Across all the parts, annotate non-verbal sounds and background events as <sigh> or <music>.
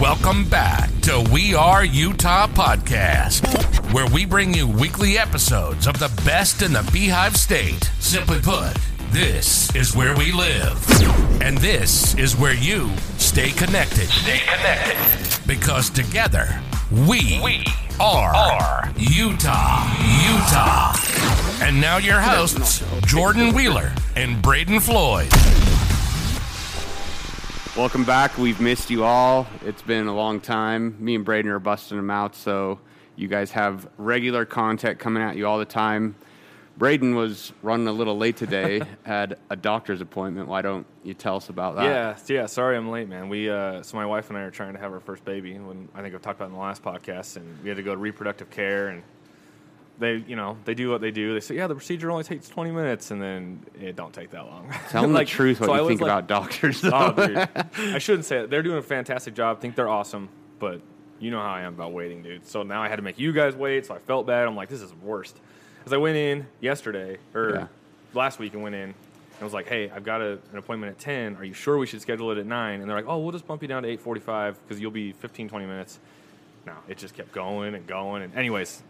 Welcome back to We Are Utah Podcast, where we bring you weekly episodes of the best in the Beehive State. Simply put, this is where we live. And this is where you stay connected. Stay connected. Because together, we, we are, are Utah. Utah. And now your hosts, Jordan Wheeler and Braden Floyd. Welcome back. We've missed you all. It's been a long time. Me and Braden are busting them out, so you guys have regular content coming at you all the time. Braden was running a little late today, <laughs> had a doctor's appointment. Why don't you tell us about that? Yeah, yeah. Sorry, I'm late, man. We uh, so my wife and I are trying to have our first baby. When I think I've talked about in the last podcast, and we had to go to reproductive care, and they, you know, they do what they do. They say, yeah, the procedure only takes 20 minutes, and then it don't take that long. <laughs> Tell <laughs> them like, the truth. What so you was think like- about doctors? Oh, <laughs> dude. I shouldn't say it. They're doing a fantastic job. think they're awesome, but you know how I am about waiting, dude. So now I had to make you guys wait. So I felt bad. I'm like, this is worst. Because I went in yesterday or Yeah. last week and went in. And I was like, hey, I've got a, an appointment at 10. Are you sure we should schedule it at 9? And they're like, oh, we'll just bump you down to 8.45 because you'll be 15, 20 minutes. No, it just kept going and going. And anyways,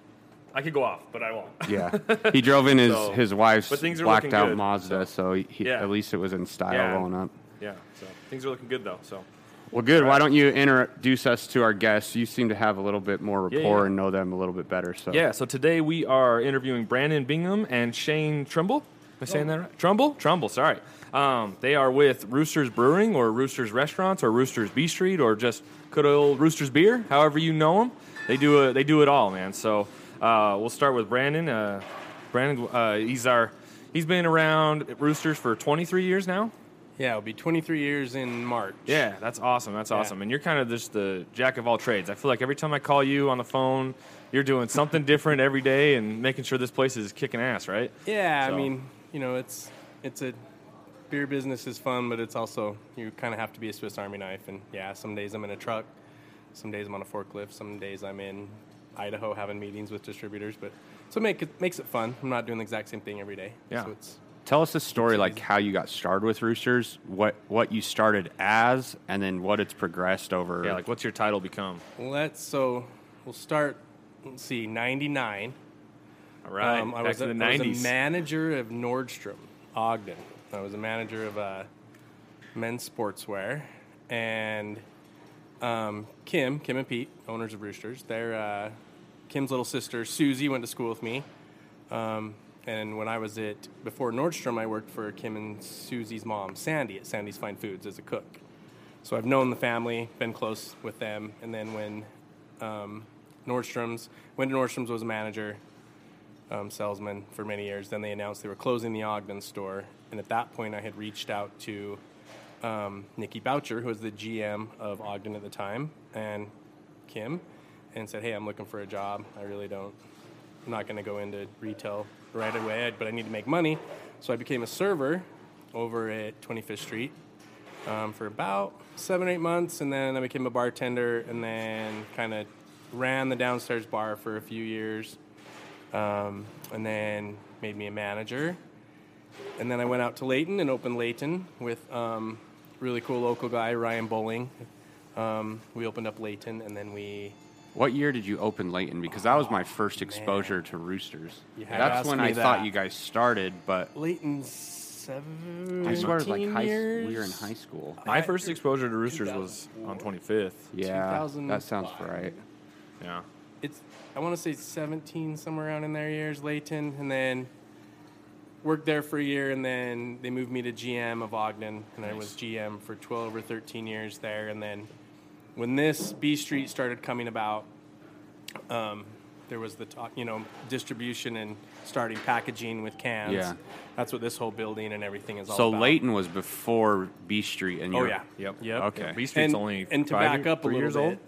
I could go off, but I won't. yeah, <laughs> he drove in his So- his wife's but things are blacked out good, Mazda, so, he, Yeah. at least it was in style Yeah. rolling up. Yeah, so things are looking good, though. So Well, good. Why don't you introduce us to our guests? You seem to have a little bit more rapport yeah. and know them a little bit better. So Yeah, so today we are interviewing Brandon Bingham and Shane Trumbull. Am I saying that right? Trumbull? Trumbull, sorry. Um, they are with Roosters Brewing or Roosters Restaurants or Roosters B Street or just good old Roosters Beer, however you know them. They do it. They do it all, man. So uh, we'll start with Brandon. Uh, Brandon, uh, he's our. He's been around at Roosters for 23 years now. Yeah, it'll be 23 years in March. Yeah, that's awesome. That's awesome. And you're kind of just the jack of all trades. I feel like every time I call you on the phone, you're doing something different every day and making sure this place is kicking ass, right? Yeah, So- I mean, you know, it's it's a beer business is fun, but it's also you kind of have to be a Swiss Army knife. And yeah, some days I'm in a truck, some days I'm on a forklift, some days I'm in Idaho having meetings with distributors. But so it make it makes it fun. I'm not doing the exact same thing every day. Yeah. So it's Tell us a story like how you got started with Roosters, what what you started as, and then what it's progressed over. Yeah, like what's your title become? let's so we'll start. Let's see, 99. All right, Um, I, back was to a, the I was a 90s. manager of Nordstrom, Ogden. I was a manager of uh, men's sportswear, and um, Kim, Kim and Pete, owners of Roosters. They're uh, Kim's little sister Susie went to school with me, um, and when I was at before Nordstrom, I worked for Kim and Susie's mom, Sandy, at Sandy's Fine Foods as a cook. So I've known the family, been close with them, and then when um, Nordstrom's to Nordstrom's was a manager, um, salesman for many years. Then they announced they were closing the Ogden store, and at that point, I had reached out to um, Nikki Boucher, who was the GM of Ogden at the time, and Kim, and said, "Hey, I'm looking for a job. I really don't. I'm not going to go into retail right away, but I need to make money." So I became a server over at 25th Street um, for about seven, eight months, and then I became a bartender, and then kind of ran the downstairs bar for a few years, um, and then made me a manager. And then I went out to Layton and opened Layton with um, really cool local guy Ryan Bowling. Um, we opened up Layton, and then we What year did you open Layton? Because that was my first oh, exposure to Roosters. You had to That's ask when me I thought you guys started, but Layton's seven. I swear, like high, years. we were in high school. My first exposure to Roosters was on 25th. Yeah, that sounds right. Yeah. it's I want to say 17 somewhere around in their years, Layton, and then worked there for a year, and then they moved me to GM of Ogden, and I was GM for 12 or 13 years there, and then when this B Street started coming about, um, there was the talk, you know, distribution and starting packaging with cans. Yeah. that's what this whole building and everything is all So about. So Layton was before B Street, and Oh you're- yeah. Yep. Yep. Okay. B Street's And, only and to five back year- up a three little years bit, old.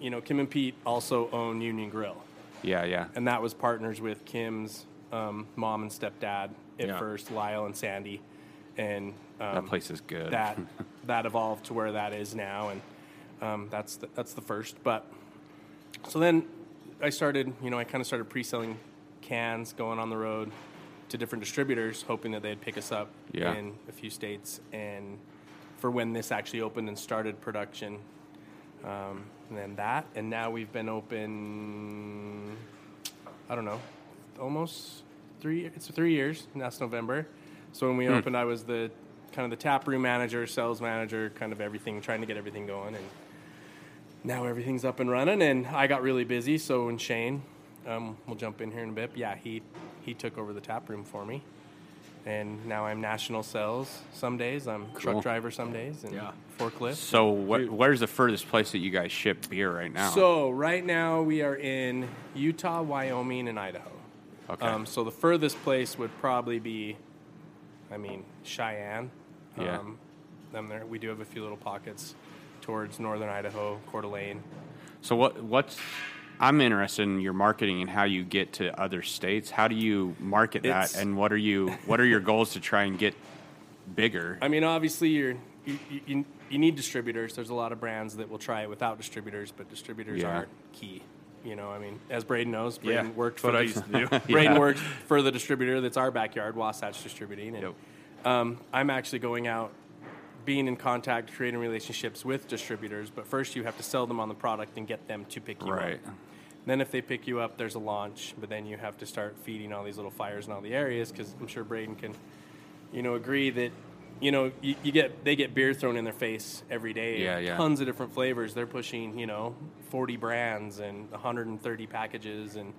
you know, Kim and Pete also own Union Grill. yeah, yeah. and that was partners with Kim's um, mom and stepdad at Yeah. first, Lyle and Sandy, and um, That place is good. that <laughs> that evolved to where that is now, and um, that's the, that's the first. But so then I started, you know, I kind of started pre-selling cans, going on the road to different distributors, hoping that they'd pick us up Yeah. in a few states, and for when this actually opened and started production. um, and then that, and now we've been open. I don't know, almost three. It's three years. Last November. So when we opened, I was the kind of the tap room manager, sales manager, kind of everything, trying to get everything going, and now everything's up and running. And I got really busy, so when Shane, um, we'll jump in here in a bit. Yeah, he he took over the tap room for me, and now I'm national sales some days. I'm Cool. truck driver some days, and Yeah. forklift. So, what, where's the furthest place that you guys ship beer right now? So right now we are in Utah, Wyoming, and Idaho. Okay. Um, so the furthest place would probably be, I mean, Cheyenne. Yeah. Um, then there we do have a few little pockets towards northern Idaho, Coeur d'Alene. So what what's I'm interested in your marketing and how you get to other states. How do you market that, It's- and what are you what are your goals to try and get bigger? I mean, obviously you're you, you- you, need distributors. There's a lot of brands that will try it without distributors, but distributors Yeah. are key. You know, I mean, as Braden knows, Yeah, Braden worked for what I the- used to do. <laughs> Braden Yeah. works for the distributor that's our backyard, Wasatch Distributing. And um, I'm actually going out, being in contact, creating relationships with distributors. But first, you have to sell them on the product and get them to pick you Right. up. Then, if they pick you up, there's a launch. But then you have to start feeding all these little fires in all the areas because I'm sure Braden can, you know, agree that. You know, you, you get they get beer thrown in their face every day. Yeah, yeah. Tons of different flavors. They're pushing, you know, 40 brands and 130 packages, and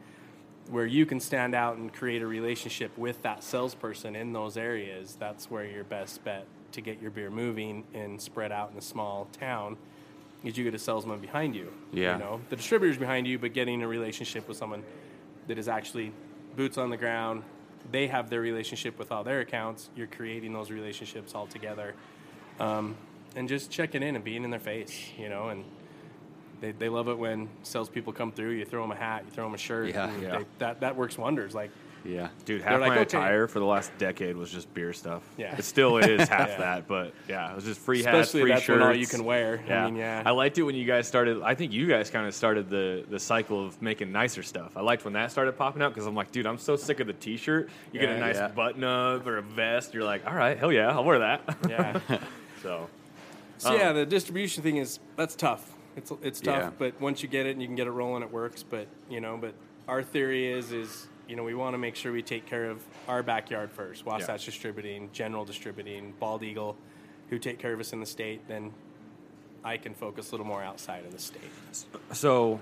where you can stand out and create a relationship with that salesperson in those areas, that's where your best bet to get your beer moving and spread out in a small town is you get a salesman behind you. Yeah. You know, the distributor's behind you, but getting a relationship with someone that is actually boots on the ground. They have their relationship with all their accounts. You're creating those relationships all together. Um, and just checking in and being in their face, you know, and they, they love it when salespeople come through. You throw them a hat, you throw them a shirt. Yeah. and Yeah. They, that, that works wonders. Like, Yeah. Dude, They're half like, my okay. attire for the last decade was just beer stuff. Yeah. It still is <laughs> half Yeah. that, but yeah, it was just free hats, especially free that's shirts. all you can wear. Yeah. I mean, yeah. I liked it when you guys started. I think you guys kind of started the, the cycle of making nicer stuff. I liked when that started popping out because I'm like, dude, I'm so sick of the t shirt. You get a nice yeah. button up or a vest. You're like, all right, hell yeah, I'll wear that. yeah. <laughs> so, So Um, yeah, the distribution thing is that's tough. It's it's tough, Yeah. but once you get it and you can get it rolling, it works. But you know, but our theory is is you know we want to make sure we take care of our backyard first. Wasatch Distributing, General Distributing, Bald Eagle, who take care of us in the state. Then I can focus a little more outside of the state. So,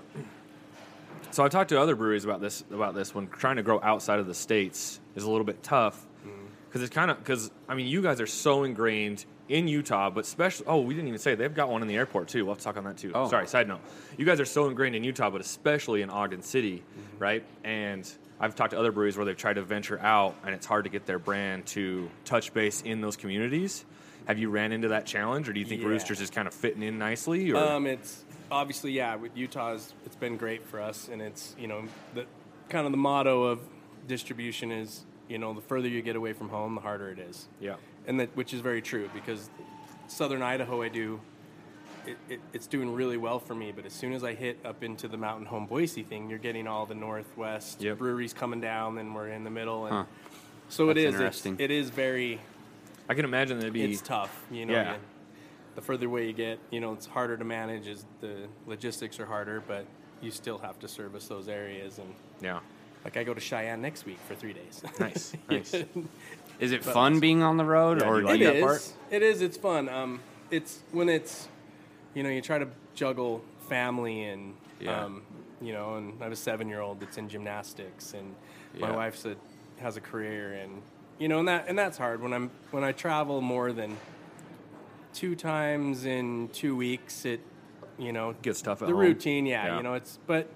so I talked to other breweries about this about this when trying to grow outside of the states is a little bit tough mm-hmm. because it's kind of because I mean you guys are so ingrained in Utah, but especially oh we didn't even say they've got one in the airport too. We'll have to talk on that too. Oh. Sorry, side note. You guys are so ingrained in Utah, but especially in Ogden City, right? And I've talked to other breweries where they've tried to venture out, and it's hard to get their brand to touch base in those communities. Have you ran into that challenge, or do you think Yeah. Roosters is kind of fitting in nicely? Or Um, it's obviously yeah. With Utah's, it's been great for us, and it's you know the kind of the motto of distribution is you know the further you get away from home, the harder it is. yeah, and that which is very true because southern Idaho I do it, it, it's doing really well for me but as soon as I hit up into the mountain home Boise thing you're getting all the northwest Yep. breweries coming down and we're in the middle and Huh. so That's it's, interesting. it is very I can imagine that'd be it's tough you know Yeah. you- the further away you get you know it's harder to manage Is the logistics are harder but you still have to service those areas and yeah. like I go to Cheyenne next week for three days Nice, <laughs> nice. Is it fun being on the road, Yeah, or do you like it that is. part? It is. It's fun. Um, it's when it's, you know, you try to juggle family and, Yeah. um, you know, and I have a seven-year-old that's in gymnastics, and my Yeah. wife's a has a career, and you know, and that and that's hard when I'm when I travel more than two times in two weeks. It, you know, Gets tough at the home. routine. Yeah. you know, it's but.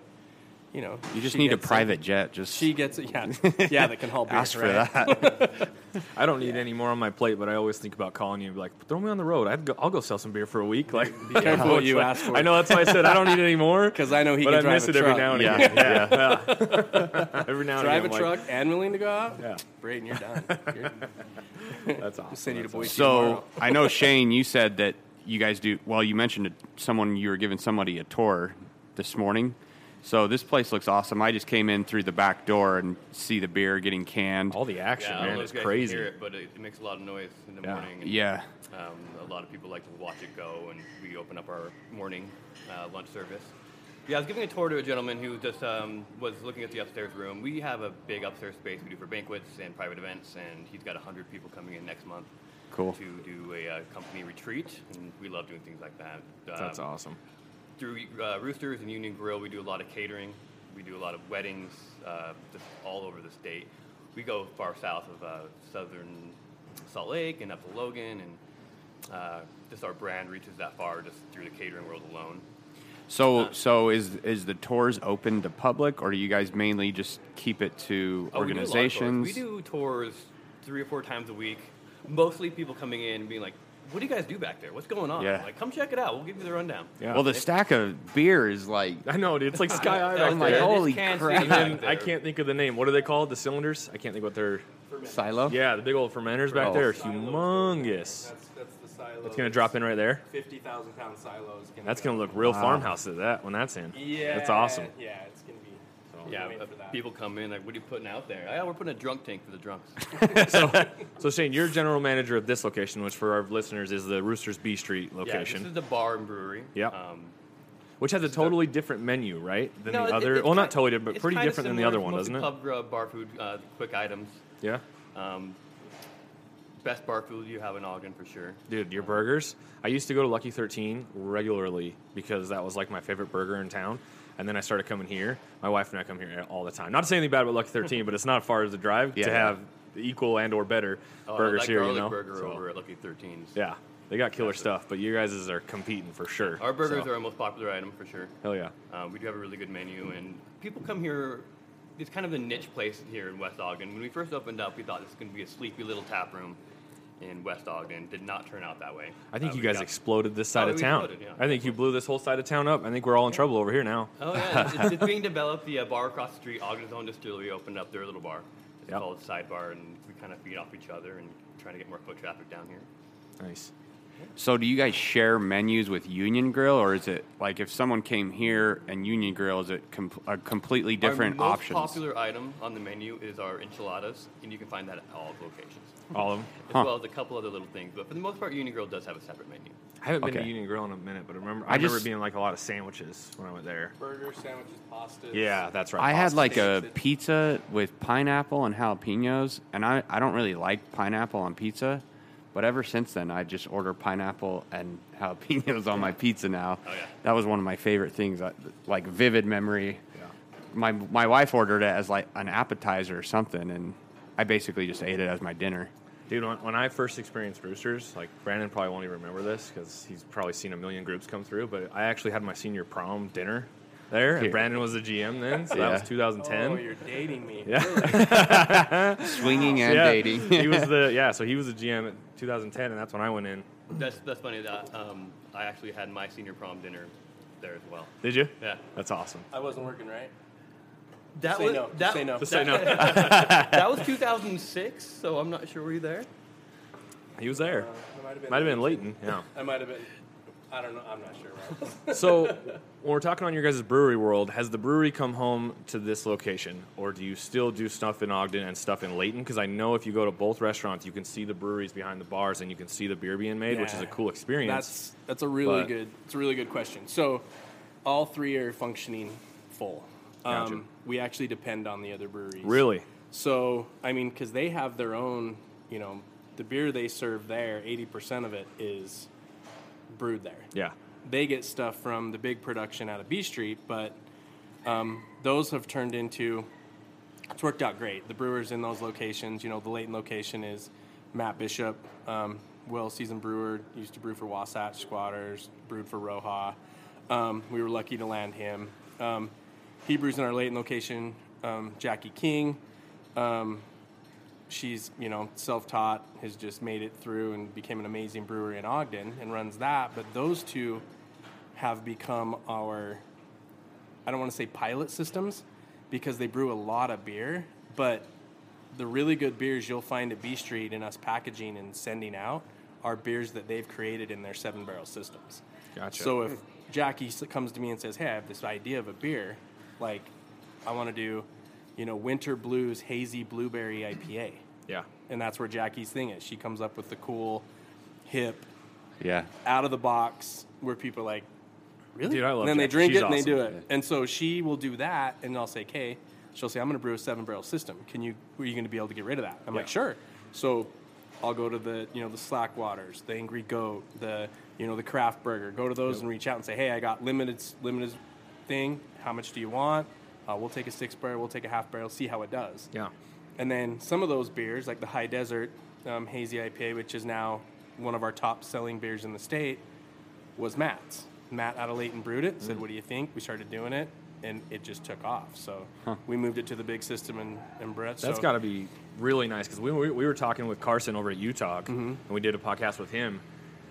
You know, You just need a gets it. private jet. Just She gets it, yeah, yeah. That can haul <laughs> beer, ask for right? that. <laughs> I don't need any more on my plate, but I always think about calling you and be like, throw me on the road. I'd go, I'll go sell some beer for a week. Like, Be <laughs> careful what you ask for. I know that's why I said I don't need any more. because I know he but can I drive miss a it every truck. now and Yeah, again. Yeah, yeah. every now and drive a again. I'm truck and willing to go out, Yeah. Braden, you're done. You're, that's awesome. send you to That's Boise So. I know Shane, you said that you guys do. Well, you mentioned it, someone you were giving somebody a tour this morning. So this place looks awesome. I just came in through the back door and see the beer getting canned. All the action, Yeah, I man, know it's if you guys can crazy. Hear it, but it, it makes a lot of noise in the Yeah. morning. and, Yeah. Um, a lot of people like to watch it go, and we open up our morning uh, lunch service. Yeah, I was giving a tour to a gentleman who just um, was looking at the upstairs room. We have a big upstairs space we do for banquets and private events, and he's got 100 people coming in next month Cool. to do a uh, company retreat, and we love doing things like that. That's Um, awesome. Through uh, Roosters and Union Grill, we do a lot of catering. We do a lot of weddings, uh, just all over the state. We go far south of uh, southern Salt Lake and up to Logan, and uh, just our brand reaches that far just through the catering world alone. So so is is the tours open to public, or do you guys mainly just keep it to Oh, we do a lot of tours. organizations? We do tours three or four times a week. Mostly people coming in and being like, "What do you guys do back there? What's going on?" Yeah. Like, come check it out. We'll give you the rundown. Yeah. Well, the stack of beer is like I know, dude. It's like Sky <laughs> High back I'm like, there. it's holy Kansas crap. And there. I can't think of the name. What are they called? The cylinders? I can't think what they're. silo. Yeah, the big old fermenters back Oh. there are Silos. humongous. That's, that's the silo. It's gonna drop in right there. Fifty thousand pound silos. That's gonna look real farmhouse at that when that's in. Yeah, that's awesome. Yeah, it's gonna be. Yeah, wait uh, for that. people come in like, "What are you putting out there?" Yeah, we're putting a drunk tank for the drunks. <laughs> So Shane, you're general manager of this location, which for our listeners is the Roosters B Street location. Yeah, location, this is the bar and brewery. Yep. Um, which has a totally different menu, right, than no, the other. it's well, not totally different, but pretty different than the other one, doesn't it? Pub grub, bar food, uh, quick items. Yeah. Um, best bar food you have in Ogden for sure. Dude, your burgers. I used to go to Lucky 13 regularly because that was like my favorite burger in town. And then I started coming here. My wife and I come here all the time. Not to say anything bad about Lucky 13, but it's not far as a drive Yeah, to have the equal and or better Oh, burgers that here. You know, burger So, over at Lucky 13's. yeah, they got killer stuff. But you guys are competing for sure. Our burgers So, are our most popular item for sure. hell yeah. Um, we do have a really good menu, and people come here. It's kind of a niche place here in West Ogden. When we first opened up, we thought this was going to be a sleepy little tap room in West Ogden. Did not turn out that way. I think Uh, you guys got- exploded this side Oh, of town. exploded, yeah. I think you blew this whole side of town up. I think we're all in trouble over here now. Oh yeah, it's, it's, it's <laughs> being developed. The uh, bar across the street, Ogden's own distillery, opened up their little bar. It's Yep. called Sidebar, and we kind of feed off each other and trying to get more foot traffic down here. Nice. So do you guys share menus with Union Grill, or is it like if someone came here and Union Grill, is it com- a completely different option? our most options? popular item on the menu is our enchiladas, and you can find that at all locations, All of them. <laughs> as Huh. well as a couple other little things. But for the most part, Union Grill does have a separate menu. I haven't been to Okay. Union Grill in a minute, but I remember I, I remember just- being like a lot of sandwiches when I went there. burger sandwiches, pastas. Yeah, that's right. I had like a pizza with pineapple and jalapenos, and I, I don't really like pineapple on pizza, but ever since then I just order pineapple and <laughs> jalapenos on my pizza now. Oh, yeah. That was one of my favorite things, uh, like vivid memory. Yeah. My my wife ordered it as like an appetizer or something, and I basically just ate it as my dinner. Dude, when, when I first experienced Roosters, like Brandon probably won't even remember this because he's probably seen a million groups come through. But I actually had my senior prom dinner there, and Brandon was the GM then, so that was 2010. Oh, you're dating me. Yeah. <laughs> <laughs> Swinging and yeah, dating. he was the <laughs> yeah, so he was the GM at 2010, and that's when I went in. That's that's funny that um, I actually had my senior prom dinner there as well. Did you? Yeah. That's awesome. I wasn't working right. That Say was no. That, say no. Just say no. <laughs> that was 2006, so I'm not sure were you there. He was there. Uh, I might have been. Might have been Layton. Yeah. <laughs> I might have been. I don't know. I'm not sure. <laughs> So, when we're talking on your guys' brewery world, has the brewery come home to this location, or do you still do stuff in Ogden and stuff in Layton? Because I know if you go to both restaurants, you can see the breweries behind the bars and you can see the beer being made, which is a cool experience. That's that's a really But- good. It's a really good question. So, all three are functioning full. Gotcha. Um, we actually depend on the other breweries. really So, I mean, because they have their own, you know, the beer they serve there, 80% of it is brewed there. yeah. They get stuff from the big production out of B Street, but um, those have turned into, it's worked out great. The brewers in those locations, you know, the Layton location is Matt Bishop, um, well seasoned brewer, used to brew for Wasatch Squatters, brewed for Roja. Um, we were lucky to land him. Um, he brews in our Layton location, um, Jackie King. Um, she's you know self-taught has just made it through and became an amazing brewer in ogden and runs that but those two have become our i don't want to say pilot systems because they brew a lot of beer but the really good beers you'll find at b street and us packaging and sending out are beers that they've created in their seven barrel systems Gotcha. so if jackie comes to me and says hey i have this idea of a beer like I want to do, you know, winter blues hazy blueberry IPA, Yeah. and that's where Jackie's thing is. She comes up with the cool, hip, Yeah. out of the box where people are like, really? Dude, I love and then they drink She's it and they do awesome. it. And so she will do that, and I'll say, okay. She'll say, I'm going to brew a seven barrel system. Can you? Are you going to be able to get rid of that? I'm like, sure. So I'll go to the you know the Slack Waters, the Angry Goat, the you know the Craft Burger. Go to those and reach out and say, hey, I got limited limited thing. How much do you want? Uh, we'll take a six barrel. We'll take a half barrel. See how it does. Yeah. And then some of those beers, like the High Desert um, Hazy IPA, which is now one of our top selling beers in the state, was Matt's. Matt out of Layton brewed it, Mm. said, What do you think? We started doing it, and it just took off. So we moved it to the big system in, in Brett. That's so, got to be really nice because we, we, we were talking with Carson over at Utah, Mm-hmm. and we did a podcast with him,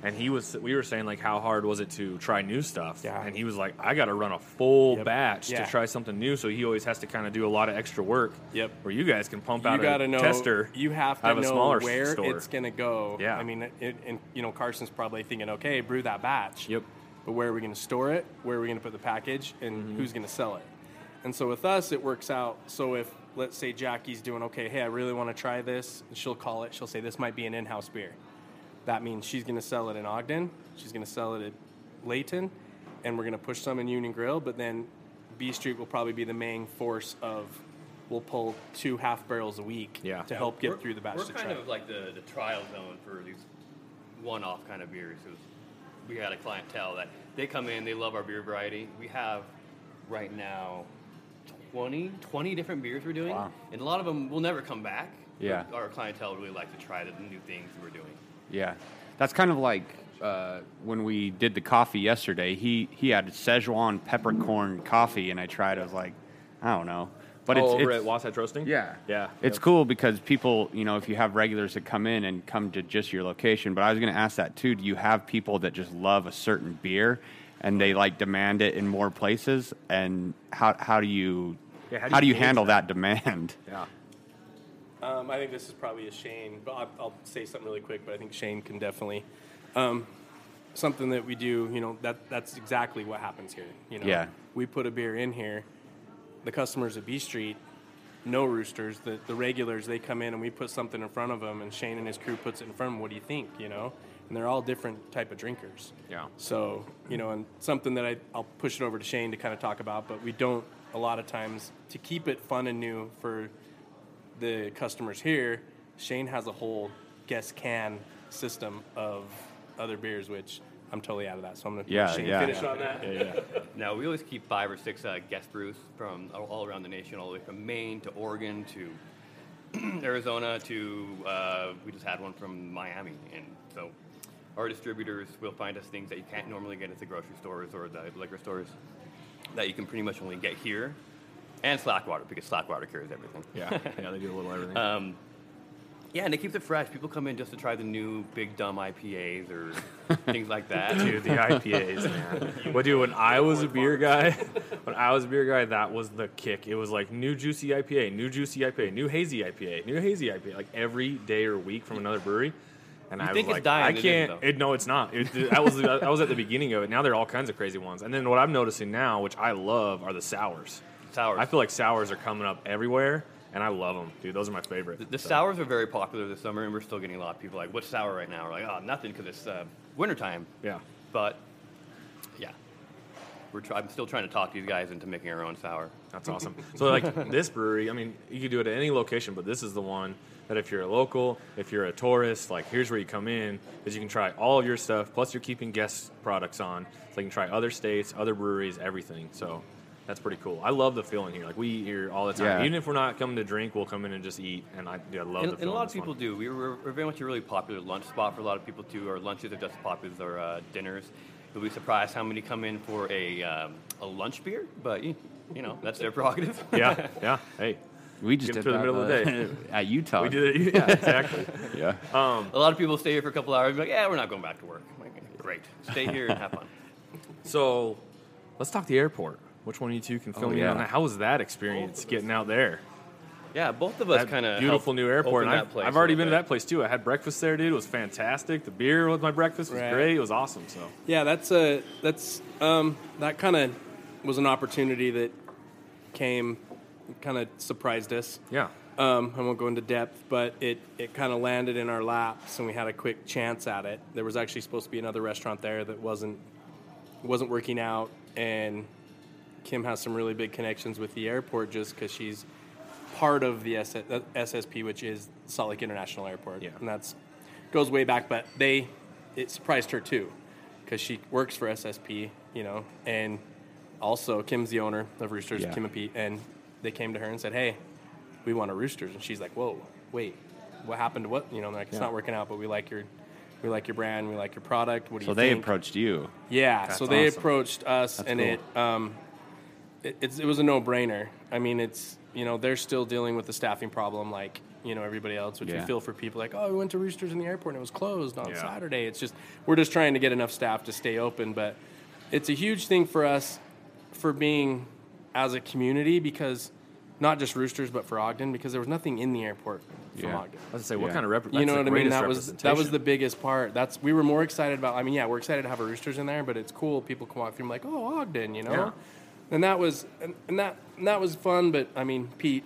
and he was we were saying like how hard was it to try new stuff, Yeah. and he was like I got to run a full Yep. batch Yeah. to try something new, so he always has to kind of do a lot of extra work. Yep. Where you guys can pump You out got to a know. tester. You have to out of a know smaller where store. it's going to go. Yeah. I mean, it, and you know, Carson's probably thinking, okay, brew that batch. Yep. But where are we going to store it? Where are we going to put the package? And mm-hmm. who's going to sell it? And so with us, it works out. So if let's say Jackie's doing okay, hey, I really want to try this, she'll call it. She'll say this might be an in-house beer. That means she's going to sell it in Ogden. She's going to sell it at Layton, and we're going to push some in Union Grill. But then B Street will probably be the main force of. We'll pull two half barrels a week Yeah. to help get We're- through the batch We're to kind try. of like the, the trial zone for these one-off kind of beers. It was, we had a clientele that they come in, they love our beer variety. We have right now 20, 20 different beers we're doing, Wow. and a lot of them will never come back. Yeah. our clientele really like to try the new things we're doing. Yeah, that's kind of like uh, when we did the coffee yesterday. He he had Szechuan peppercorn coffee, and I tried. I was like, I don't know, but oh, it's, over it's at Wasatch Roasting. yeah, Yeah. It's Yep. cool because people, you know, if you have regulars that come in and come to just your location. But I was going to ask that too. Do you have people that just love a certain beer, and they like demand it in more places? And how how do you Yeah, how, do you, gauge handle that demand? Yeah. Um, I think this is probably a Shane, but I'll, I'll say something really quick. But I think Shane can definitely um, something that we do. You know that that's exactly what happens here. You know, Yeah. we put a beer in here. The customers at B Street no roosters. The the regulars they come in and we put something in front of them, and Shane and his crew puts it in front of them. What do you think? You know, and they're all different type of drinkers. Yeah. So you know, and something that I I'll push it over to Shane to kind of talk about, but we don't a lot of times to keep it fun and new for the customers here. Shane has a whole guest can system of other beers, which I'm totally out of that. So I'm gonna Yeah, let Shane yeah. finish on that. Yeah. yeah. <laughs> Now we always keep five or six uh, guest brews from all- all around the nation, all the way from Maine to Oregon to <clears throat> Arizona to uh, we just had one from Miami, and so our distributors will find us things that you can't normally get at the grocery stores or the liquor stores that you can pretty much only get here, and Slackwater because Slackwater carries everything. Yeah. Yeah. They do a little everything. <laughs> Um, yeah, and it keeps it fresh. People come in just to try the new big dumb IPAs or <laughs> things like that. Dude, the IPAs, man. But dude, when I was a beer guy, <laughs> when I was a beer guy, that was the kick. It was like new juicy IPA, new juicy IPA, new hazy IPA, new hazy IPA, like every day or week from another brewery. And You I think was it's like, dying, I can't. It, no, it's not. It, that was that was at the beginning of it. Now there are all kinds of crazy ones. And then what I'm noticing now, which I love, are the sours. Sours. I feel like sours are coming up everywhere, and I love them, dude. Those are my favorite. The, the So, sours are very popular this summer, and we're still getting a lot of people like, "What's sour right now?" We're like, "Oh, nothing," because it's uh, wintertime. Yeah. But yeah, we're try- I'm still trying to talk these guys into making our own sour. That's awesome. So like <laughs> this brewery, I mean, you could do it at any location, but this is the one that if you're a local, if you're a tourist, like here's where you come in, is you can try all of your stuff. Plus, you're keeping guest products on, so you can try other states, other breweries, everything. So that's pretty cool. I love the feeling here. Like we eat here all the time. Yeah. Even if we're not coming to drink, we'll come in and just eat. And I, dude, I love And, the and a lot of It's fun. people do. We were, we're very much a really popular lunch spot for a lot of people too. Our lunches are just as popular as our uh, dinners. You'll be surprised how many come in for a um, a lunch beer, but you, you know that's their prerogative. <laughs> Yeah, <laughs> yeah. Hey, We just Get did through the that, middle of the uh, day. <laughs> at Utah. we did it. Yeah, exactly. Yeah. a lot of people stay here for a couple hours, and be like, "Yeah, we're not going back to work." Like, Great, stay here and have fun. So let's talk the airport. Which one of you two can fill Oh, me yeah. in on that? How was that experience getting out there? Yeah, both of us kind of beautiful new airport. And That I've, place I've already little been to that place too. I had breakfast there, dude. It was fantastic. The beer with my breakfast was Right. great. It was awesome. So Yeah, that's a that's um, that kind of was an opportunity that came, kind of surprised us. Yeah. Um, I won't go into depth, but it, it kind of landed in our laps, and we had a quick chance at it. There was actually supposed to be another restaurant there that wasn't wasn't working out, and Kim has some really big connections with the airport just because she's part of the SS, uh, SSP, which is Salt Lake International Airport, Yeah. and that's goes way back. But they it surprised her too because she works for SSP, you know, and also Kim's the owner of Roosters, Yeah. Kim and Pete, and they came to her and said, "Hey, we want a Roosters," and she's like, "Whoa, wait, what happened to what?" You know, like, "It's Yeah. not working out, but we like your." We like your brand. We like your product. What do So you they think? approached you. Yeah, That's so they awesome. approached us, That's and cool. it, um, it it was a no brainer. I mean, it's you know they're still dealing with the staffing problem like you know everybody else, which we Yeah. feel for people like oh we went to Roosters in the airport and it was closed on Yeah. Saturday. It's just we're just trying to get enough staff to stay open, but it's a huge thing for us for being as a community because not just Roosters but for Ogden because there was nothing in the airport from Yeah. Ogden. I was gonna say, what Yeah. kind of rep- You know what I mean? That was that was the biggest part. That's we were more excited about. I mean, yeah, we're excited to have a Roosters in there, but it's cool. People come walk through and like, oh, Ogden, you know. Yeah. And that was and, and that and that was fun. But I mean, Pete,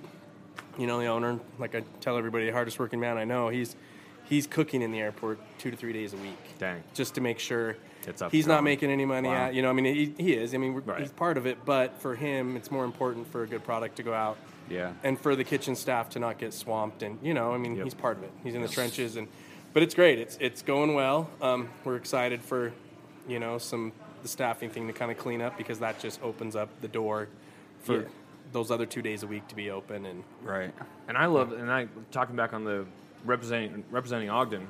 you know, the owner, like I tell everybody, the hardest working man I know. He's he's cooking in the airport two to three days a week. Dang. Just to make sure It's up he's not making any money. Wow. At, you know, I mean, he, he is. I mean, Right. he's part of it. But for him, it's more important for a good product to go out Yeah. and for the kitchen staff to not get swamped. And you know, I mean, Yep. he's part of it. He's in the trenches, and but it's great. It's it's going well. Um, we're excited for you know some the staffing thing to kind of clean up because that just opens up the door for Yeah. those other two days a week to be open. And Right. And I love, and I talking back on the representing representing Ogden,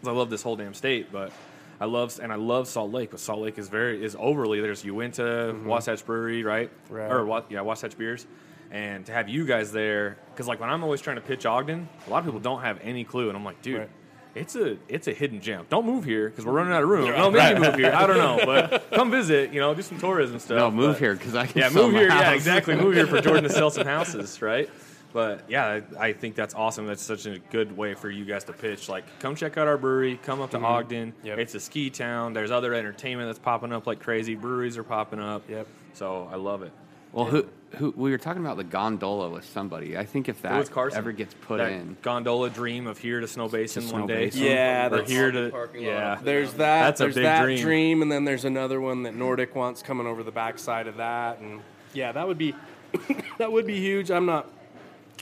'cause I love this whole damn state, but I love and I love Salt Lake, but Salt Lake is very is overly. There's Uinta, mm-hmm. Wasatch Brewery, right? Right. Or what? Yeah, Wasatch Beers. And to have you guys there, because like when I'm always trying to pitch Ogden, a lot of people don't have any clue, and I'm like, dude. Right. It's a it's a hidden gem. Don't move here because we're running out of room. No, maybe move here. I don't know, but <laughs> come visit. You know, do some tourism stuff. No, move but- here because I can yeah, sell move my here. Yeah, exactly. Move here for <laughs> Jordan to sell some houses, right? But yeah, I, I think that's awesome. That's such a good way for you guys to pitch. Like, come check out our brewery. Come up to Ogden. Mm-hmm. Yep. It's a ski town. There's other entertainment that's popping up like crazy. Breweries are popping up. Yep. So I love it. Well, who, who we were talking about the gondola with somebody. I think if was that Carson. ever gets put that in, gondola dream of here to Snow Basin To one day. Basin. Yeah, or that's- here to Parking lot. yeah. there's that. That's a there's big that dream. and then there's another one that Nordic wants coming over the backside of that. And yeah, that would be <coughs> that would be huge. I'm not.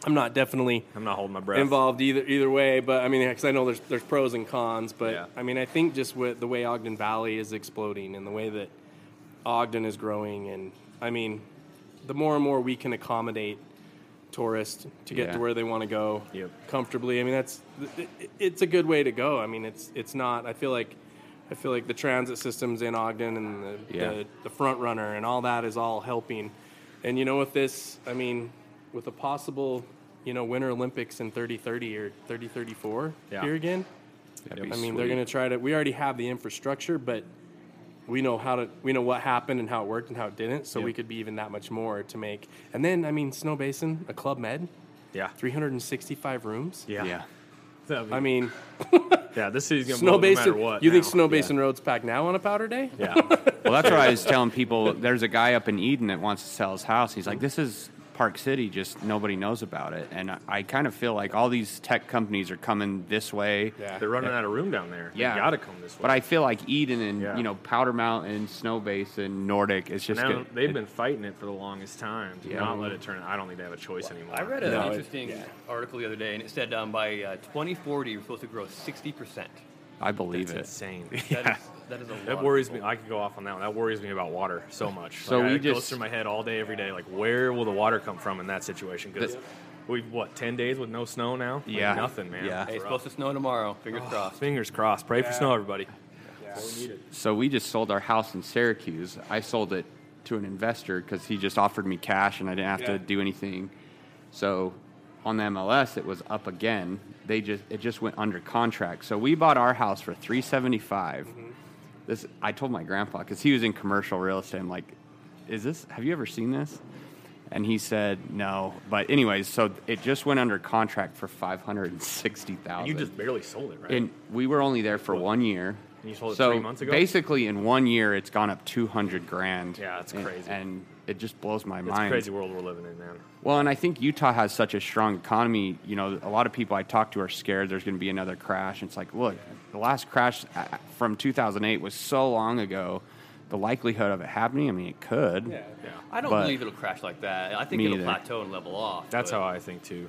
I'm not definitely I'm not holding my breath. involved either either way. But I mean, because I know there's there's pros and cons. But Yeah. I mean, I think just with the way Ogden Valley is exploding and the way that Ogden is growing, and I mean, the more and more we can accommodate tourists to get Yeah. to where they want to go Yep. comfortably. I mean, that's it's a good way to go. I mean, it's it's not. I feel like. I feel like the transit systems in Ogden and the, Yeah. the, the front runner and all that is all helping. And you know, with this, I mean, with a possible, you know, Winter Olympics in 3030 or 3034 Yeah. here again, I mean, they're going to try to. We already have the infrastructure, but we know how to. We know what happened and how it worked and how it didn't. So we could be even that much more to make. And then, I mean, Snow Basin, a Club Med, yeah. 365 rooms. Yeah. Yeah. Be- I mean, <laughs> yeah. This city's gonna Snow blow Basin. no matter what. you think. Snow Basin Road's packed now on a powder day? Yeah. Well, that's what I was telling people. There's a guy up in Eden that wants to sell his house. He's like, "This is Park City, just nobody knows about it." And I, I kind of feel like all these tech companies are coming this way. Yeah. They're running out of room down there. Yeah. They gotta come this way. But I feel like Eden and Yeah. you know Powder Mountain, Snow Basin, Nordic. It's just now good. they've been fighting it for the longest time to Yeah. not let it turn. I don't think they have a choice anymore. I read an No, it- interesting article the other day, and it said um, by uh, 2040 we're supposed to grow 60 percent. I believe It's it. insane. That <laughs> Yeah. is that is a lot. That of worries me. I could go off on that one. That worries me about water so much. So Like, we it goes through my head all day, every day. Like, where will the water come from in that situation? Because we've what ten days with no snow now. Like, Yeah. nothing, man. Yeah. Hey, it's It's supposed to snow tomorrow. Fingers oh, crossed. Fingers crossed. Pray for snow, everybody. So we just sold our house in Syracuse. I sold it to an investor because he just offered me cash and I didn't have Yeah. to do anything. So on the MLS, it was up again. They just it just went under contract. So we bought our house for three seventy mm-hmm. This I told my grandpa because he was in commercial real estate. I'm like, is this? Have you ever seen this? And he said no. But anyways, so it just went under contract for five hundred and sixty thousand. You just barely sold it, right? And we were only there for one year, And you sold it So three months ago. basically, in one year, it's gone up 200 grand. Yeah, that's And- crazy. And it just blows my mind. it's a mind. crazy world we're living in, man. Well, and I think Utah has such a strong economy. You know, a lot of people I talk to are scared there's going to be another crash. It's like, look, the last crash uh, from 2008 was so long ago. The likelihood of it happening, I mean, it could. Yeah. yeah. I don't believe it'll crash like that. I think it'll either. plateau and level off. That's how I think too.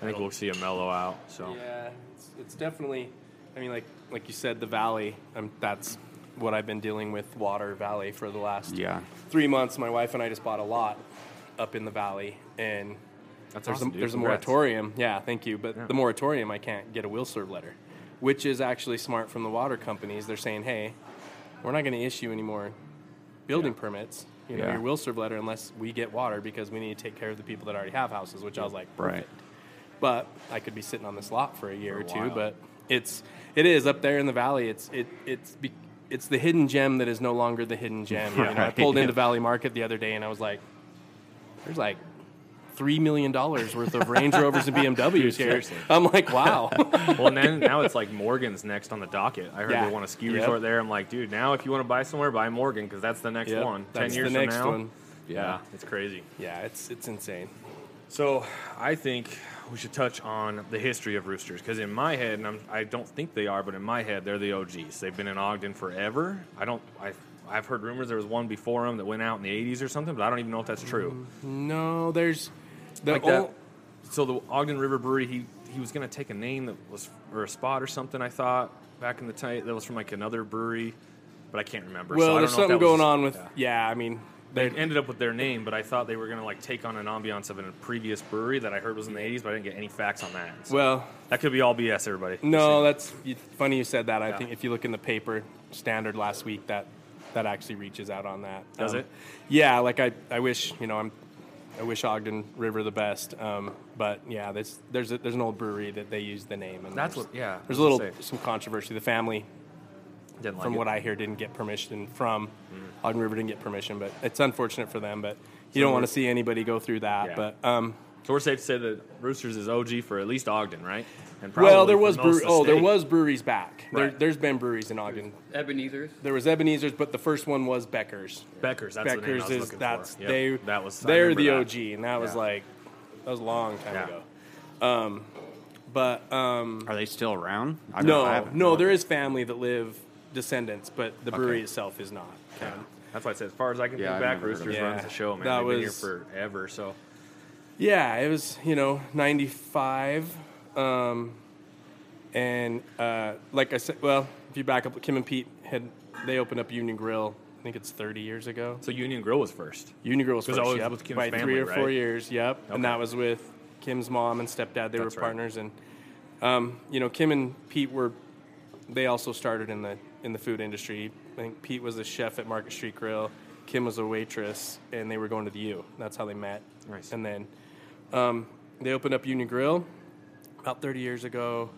I think we'll see a mellow out. So Yeah, it's, it's definitely. I mean, like like you said, the valley. Um, that's what I've been dealing with, Water Valley, for the last Yeah. three months. My wife and I just bought a lot up in the valley, and that's there's awesome, a, there's a moratorium. Yeah, thank you. But Yeah. the moratorium, I can't get a will serve letter, which is actually smart from the water companies. They're saying, hey, we're not going to issue any more building permits. You know, Yeah. your will serve letter unless we get water because we need to take care of the people that already have houses. Which I was like, Right. But I could be sitting on this lot for a year For or two. while. But it's it is up there in the valley. It's it it's be, it's the hidden gem that is no longer the hidden gem. You know, I pulled into Valley Market the other day and I was like, there's like three million dollars worth of Range Rovers and <laughs> BMWs here. I'm like, wow. <laughs> well, then now it's like Morgan's next on the docket. I heard Yeah. they want a ski Yep. resort there. I'm like, dude, now if you want to buy somewhere, buy Morgan because that's the next Yep, one. that's Ten years from now, one. yeah, it's crazy. Yeah, it's it's insane. So I think we should touch on the history of roosters because in my head, and I'm, I don't think they are, but in my head, they're the OGs. They've been in Ogden forever. I don't. I, I've heard rumors there was one before them that went out in the '80s or something, but I don't even know if that's true. Mm-hmm. No, there's the like ol- that. So the Ogden River Brewery, he he was going to take a name that was or a spot or something. I thought back in the time that was from like another brewery, but I can't remember. Well, so I don't there's something was- going on with yeah. yeah. I mean, They ended up with their name, but I thought they were going to like take on an ambiance of a previous brewery that I heard was in the '80s, but I didn't get any facts on that. So well, that could be all BS, everybody. no, that's funny you said that. I Yeah. think if you look in the paper standard last week, that that actually reaches out on that. Does Um, it? Yeah, like I, I wish you know I'm. I wish Ogden River the best, um, but yeah, there's there's a, there's an old brewery that they use the name, and That's what- yeah, There's a little some controversy. The family Didn't like from it. what I hear, didn't get permission from Mm. Ogden River. Didn't get permission, but it's unfortunate for them. But you don't want to see anybody go through that. Yeah. But um, so we're safe to say that Roosters is OG for at least Ogden, right? And well, there was most brew- the oh, there was breweries back. There, Right. there's been breweries in Ogden. Ebenezer's. There was Ebenezer's, but the first one was Becker's. Becker's. That's the name I Becker's was is that's for. Yep, they that was they're remember the that. OG, and that was Yeah. like that was a long time Yeah. ago. Um, but um, Are they still around? I don't- I no, no, there is family that live descendants, but the brewery Okay. itself is not. Yeah. That's why I said, as far as I can Yeah, think back, never heard of Roosters it. runs Yeah, the show, man. that They've been here forever. So Yeah, it was you know ninety five, um, and uh, like I said, well, if you back up, Kim and Pete had they opened up Union Grill. I think it's thirty years ago. so Union Grill was first. Union Grill was first, that was yep, with Kim's by family, three or four years. Yep, Okay. and that was with Kim's mom and stepdad. They That's were right. partners, and um, you know Kim and Pete were. They also started in the in the food industry. I think Pete was a chef at Market Street Grill. Kim was a waitress, and they were going to the U. That's how they met. Nice. And then um, they opened up Union Grill about 30 years ago,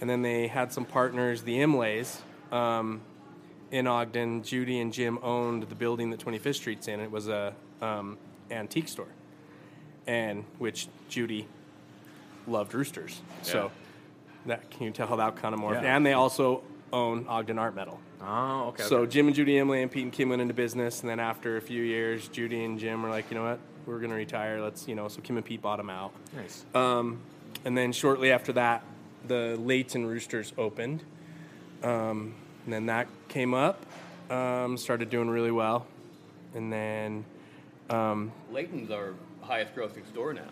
and then they had some partners, the Imlays, um, in Ogden. Judy and Jim owned the building that 25th Street's in. It was a um, antique store, and which Judy loved roosters. So that can you tell how that kind of morphed? Yeah. And they also own Ogden Art Metal. Oh, okay. So okay. Jim and Judy Imlay and Pete and Kim went into business, and then after a few years, Judy and Jim were like, you know what, we're gonna retire. Let's, you know, so Kim and Pete bought them out. nice. Um, and then shortly after that, the Layton Roosters opened, um, and then that came up, um, started doing really well, and then Layton's our highest grossing store now.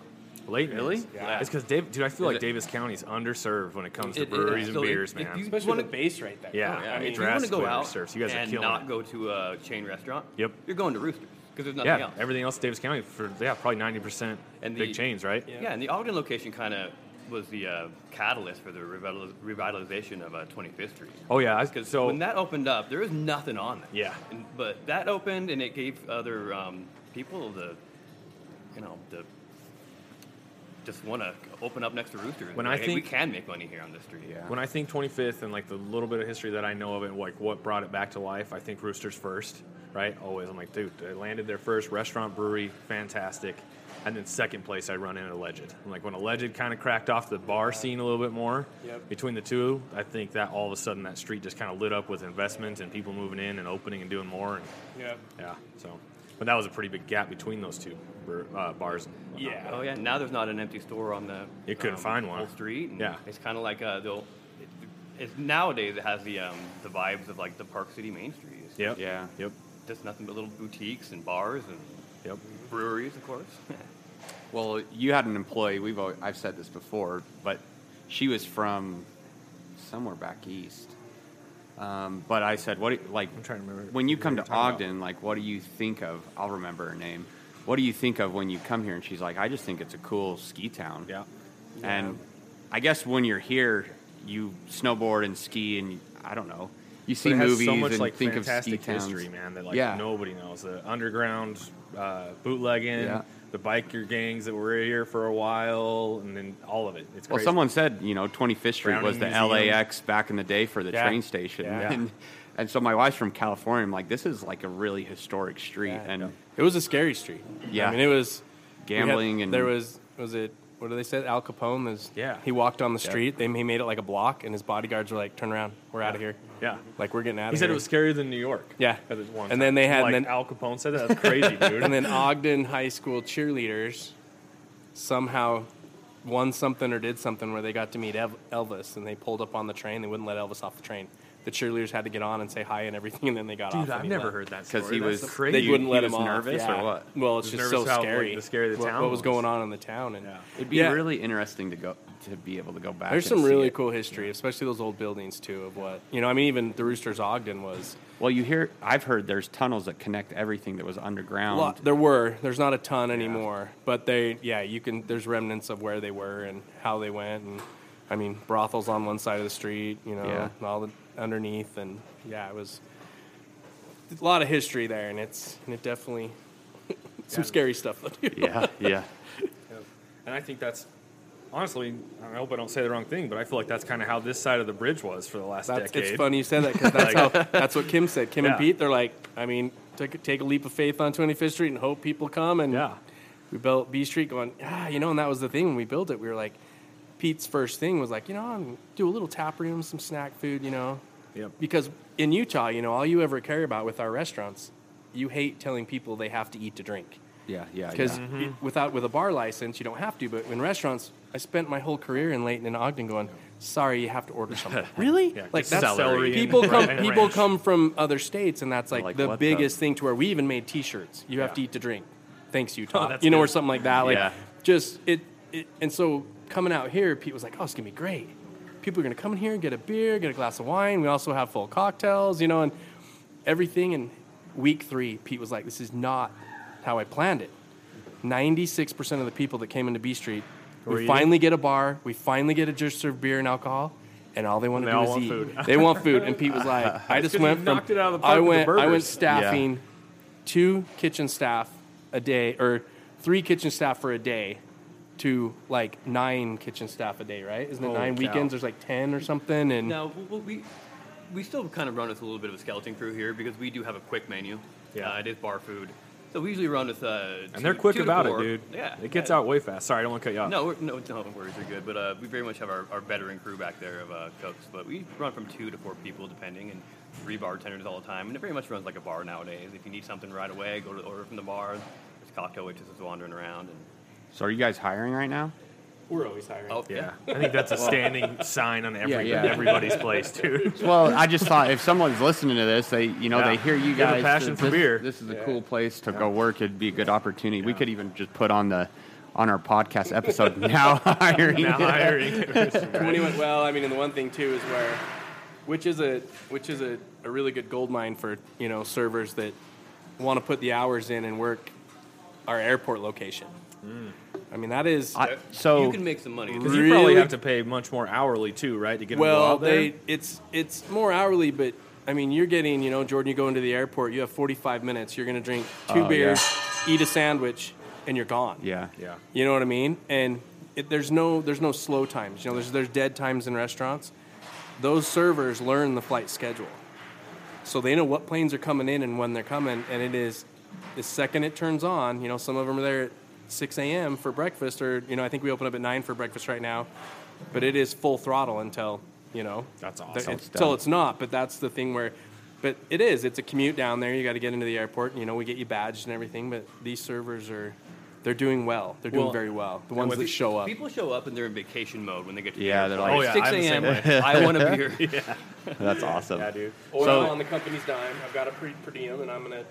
Late, really? Yeah. It's because Dave, dude, I feel Is like it- Davis County's underserved when it comes to It- it- breweries and so if- beers, if man. you- especially wanna- the base right there. Yeah. Yeah. I mean, if you want to drastically go out underserved. You guys are and killing not it. go to a chain restaurant, Yep. you're going to Roosters because there's nothing yeah, else. everything else Davis County for yeah probably ninety percent And big the- chains, right? Yeah, and the Ogden location kind of was the uh, catalyst for the revital- revitalization of uh, 25th Street. Oh yeah, I- Because so when that opened up, there was nothing on there. Yeah. And, but that opened, and it gave other um, people the, you know, the just want to open up next to Roosters. When be I like, hey, we can make money here on this street. Yeah. When I think 25th and like the little bit of history that I know of it, like what brought it back to life, I think Roosters first, right? Always, I'm like, dude, they landed their first restaurant brewery, fantastic. And then second place, I run in Alleged. And like when Alleged kind of cracked off the bar scene a little bit more Yep. between the two, I think that all of a sudden that street just kind of lit up with investment and people moving in and opening and doing more. And Yep. yeah, so but that was a pretty big gap between those two bre- uh, bars. And Yeah. Oh yeah, now there's not an empty store on the. You couldn't find one. whole street. and Yeah. it's kind of like uh, the. It's nowadays it has the um, the vibes of like the Park City Main Street. It's Yep. Yeah. Yep. just nothing but little boutiques and bars and Yep. breweries, of course. <laughs> Well, you had an employee. We've always, I've said this before, but she was from somewhere back east. Um, but I said, "What? do you- Like, I'm trying to remember when you come to talking about. Ogden, like, what do you think of? I'll remember her name. What do you think of when you come here?" And she's like, "I just think it's a cool ski town." Yeah. And I guess when you're here, you snowboard and ski, and I don't know. You see But it has movies so much and like think of ski fantastic towns. history, man. That like Yeah. nobody knows. The underground uh, bootlegging, Yeah. The biker gangs that were here for a while, and then all of it. It's Well, crazy. someone said, you know, 25th Street was the Museum. LAX back in the day for the Yeah. train station. Yeah. And, and so my wife's from California. I'm like, this is like a really historic street. Yeah. and It was a scary street. Yeah. I mean, it was we had- Gambling and- there was was it what do they say? Al Capone was. Yeah. He walked on the street. They he made it like a block, and his bodyguards were like, "Turn around, we're out of here." yeah. Like we're getting out. He said here. it was scarier than New York. Yeah. At one And then they had- like and then- Al Capone said that. That's crazy, <laughs> dude. and then Ogden High School cheerleaders somehow won something or did something where they got to meet Elvis, and they pulled up on the train. They wouldn't let Elvis off the train. The cheerleaders had to get on and say hi and everything, and then they got off. Dude, I've he never left. heard that story. because he That's was crazy. They wouldn't he let was him off. nervous yeah. or what? Well, it's just so nervous how, like, scary. the scary the what, town what was was. going on in the town, and Yeah. It'd be Yeah. really interesting to go to be able to go back. There's and some see really it. cool history, especially those old buildings too. Of what you know, I mean, even the Roosters Ogden was. Well, you hear. I've heard there's tunnels that connect everything that was underground. Well, there were. There's not a ton anymore, but they, yeah, you can. There's remnants of where they were and how they went, and I mean, brothels on one side of the street, you know, Yeah. all the underneath, and yeah, it was a lot of history there, and it's and it definitely <laughs> some scary stuff. though, too. yeah, <laughs> yeah. And I think that's honestly, I hope I don't say the wrong thing, but I feel like that's kind of how this side of the bridge was for the last That's, decade. it's funny you said that because that's <laughs> how that's what Kim said. Kim Yeah. and Pete, they're like, I mean, take take a leap of faith on 25th Street and hope people come. And Yeah. we built B Street, going, ah, you know, and that was the thing when we built it. We were like, Pete's first thing was like, you know, I'm do a little tap room, some snack food, you know, Yep. because in Utah, you know, all you ever care about with our restaurants, you hate telling people they have to eat to drink. Yeah, yeah, Because yeah. Mm-hmm. without with a bar license, you don't have to. But in restaurants, I spent my whole career in Layton and Ogden going, "Sorry, you have to order something." <laughs> really? Yeah, like that's celery people come. <laughs> ranch. People come from other states, and that's like, like, the what the- biggest thing. To where we even made T-shirts. You have to eat to drink. Thanks, <laughs> Utah. Oh, that's you know, or something like that. Like Yeah. just it, it. And so coming out here, Pete was like, "Oh, it's gonna be great. People are gonna come in here and get a beer, get a glass of wine. We also have full cocktails, you know, and everything." And week three, Pete was like, "This is not how I planned it." 96% of the people that came into B Street, Were we eating? finally get a bar, we finally get a just serve beer and alcohol, and all they want to do is want eat. food. <laughs> they want food, and Pete was like, <laughs> "I just 'cause went from knocked it out of the park I with the went I went staffing two kitchen staff a day or three kitchen staff for a day to like nine kitchen staff a day, right? Isn't it Holy nine cow. weekends? There's like ten or something, and Now, w- w- we we still kind of run with a little bit of a skeleton crew here because we do have a quick menu. Yeah. uh, it is bar food, so we usually run with. Uh, And they're quick two about it, dude. Yeah, It gets yeah. out way fast. Sorry, I don't want to cut you off. No, we're, no, no worries, are good. But uh, we very much have our, our veteran crew back there of uh, cooks. But we run from two to four people, depending, and three bartenders all the time. And it very much runs like a bar nowadays. If you need something right away, go to the order from the bar. There's cocktail waitresses wandering around. And So, are you guys hiring right now? we're always hiring. oh Yeah, I think that's a standing sign on every yeah. everybody's place, too. <laughs> Well, I just thought if someone's listening to this, they you know Yeah. they hear you They have guys. a passion for this, beer. This is a cool place to go work. It'd be a good opportunity. We could even just put on the on our podcast episode <laughs> now hiring. Now hiring. <laughs> when he went well, I mean, and the one thing too is where, which is a which is a, a really good gold mine for you know servers that want to put the hours in and work our airport location. Mm. I mean, that is I, so you can make some money. Because you probably have to pay much more hourly too, right? To get them to well, out there. they it's it's more hourly, but I mean, you're getting you know Jordan. You go into the airport, you have 45 minutes. You're going to drink oh, two Oh, beers, eat a sandwich, and you're gone. yeah, yeah. You know what I mean? And it, there's no there's no slow times. You know, there's there's dead times in restaurants. Those servers learn the flight schedule, so they know what planes are coming in and when they're coming. And it is the second it turns on. You know, some of them are there at 6 a.m. for breakfast, or you know, I think we open up at nine for breakfast right now, but it is full throttle until you know That's th- awesome. it's- Until it's not, but that's the thing where. But it is. It's a commute down there. You got to get into the airport. You know, we get you badged and everything. But these servers are, they're doing well. They're doing Well, very well. The ones that show up. People show up and they're in vacation mode when they get to the Yeah, they're airport. like- Oh, yeah, 6 I'm the same a.m. way. I want a beer. That's awesome. Yeah, dude. Or So- on the company's dime, I've got a pre per diem, and I'm gonna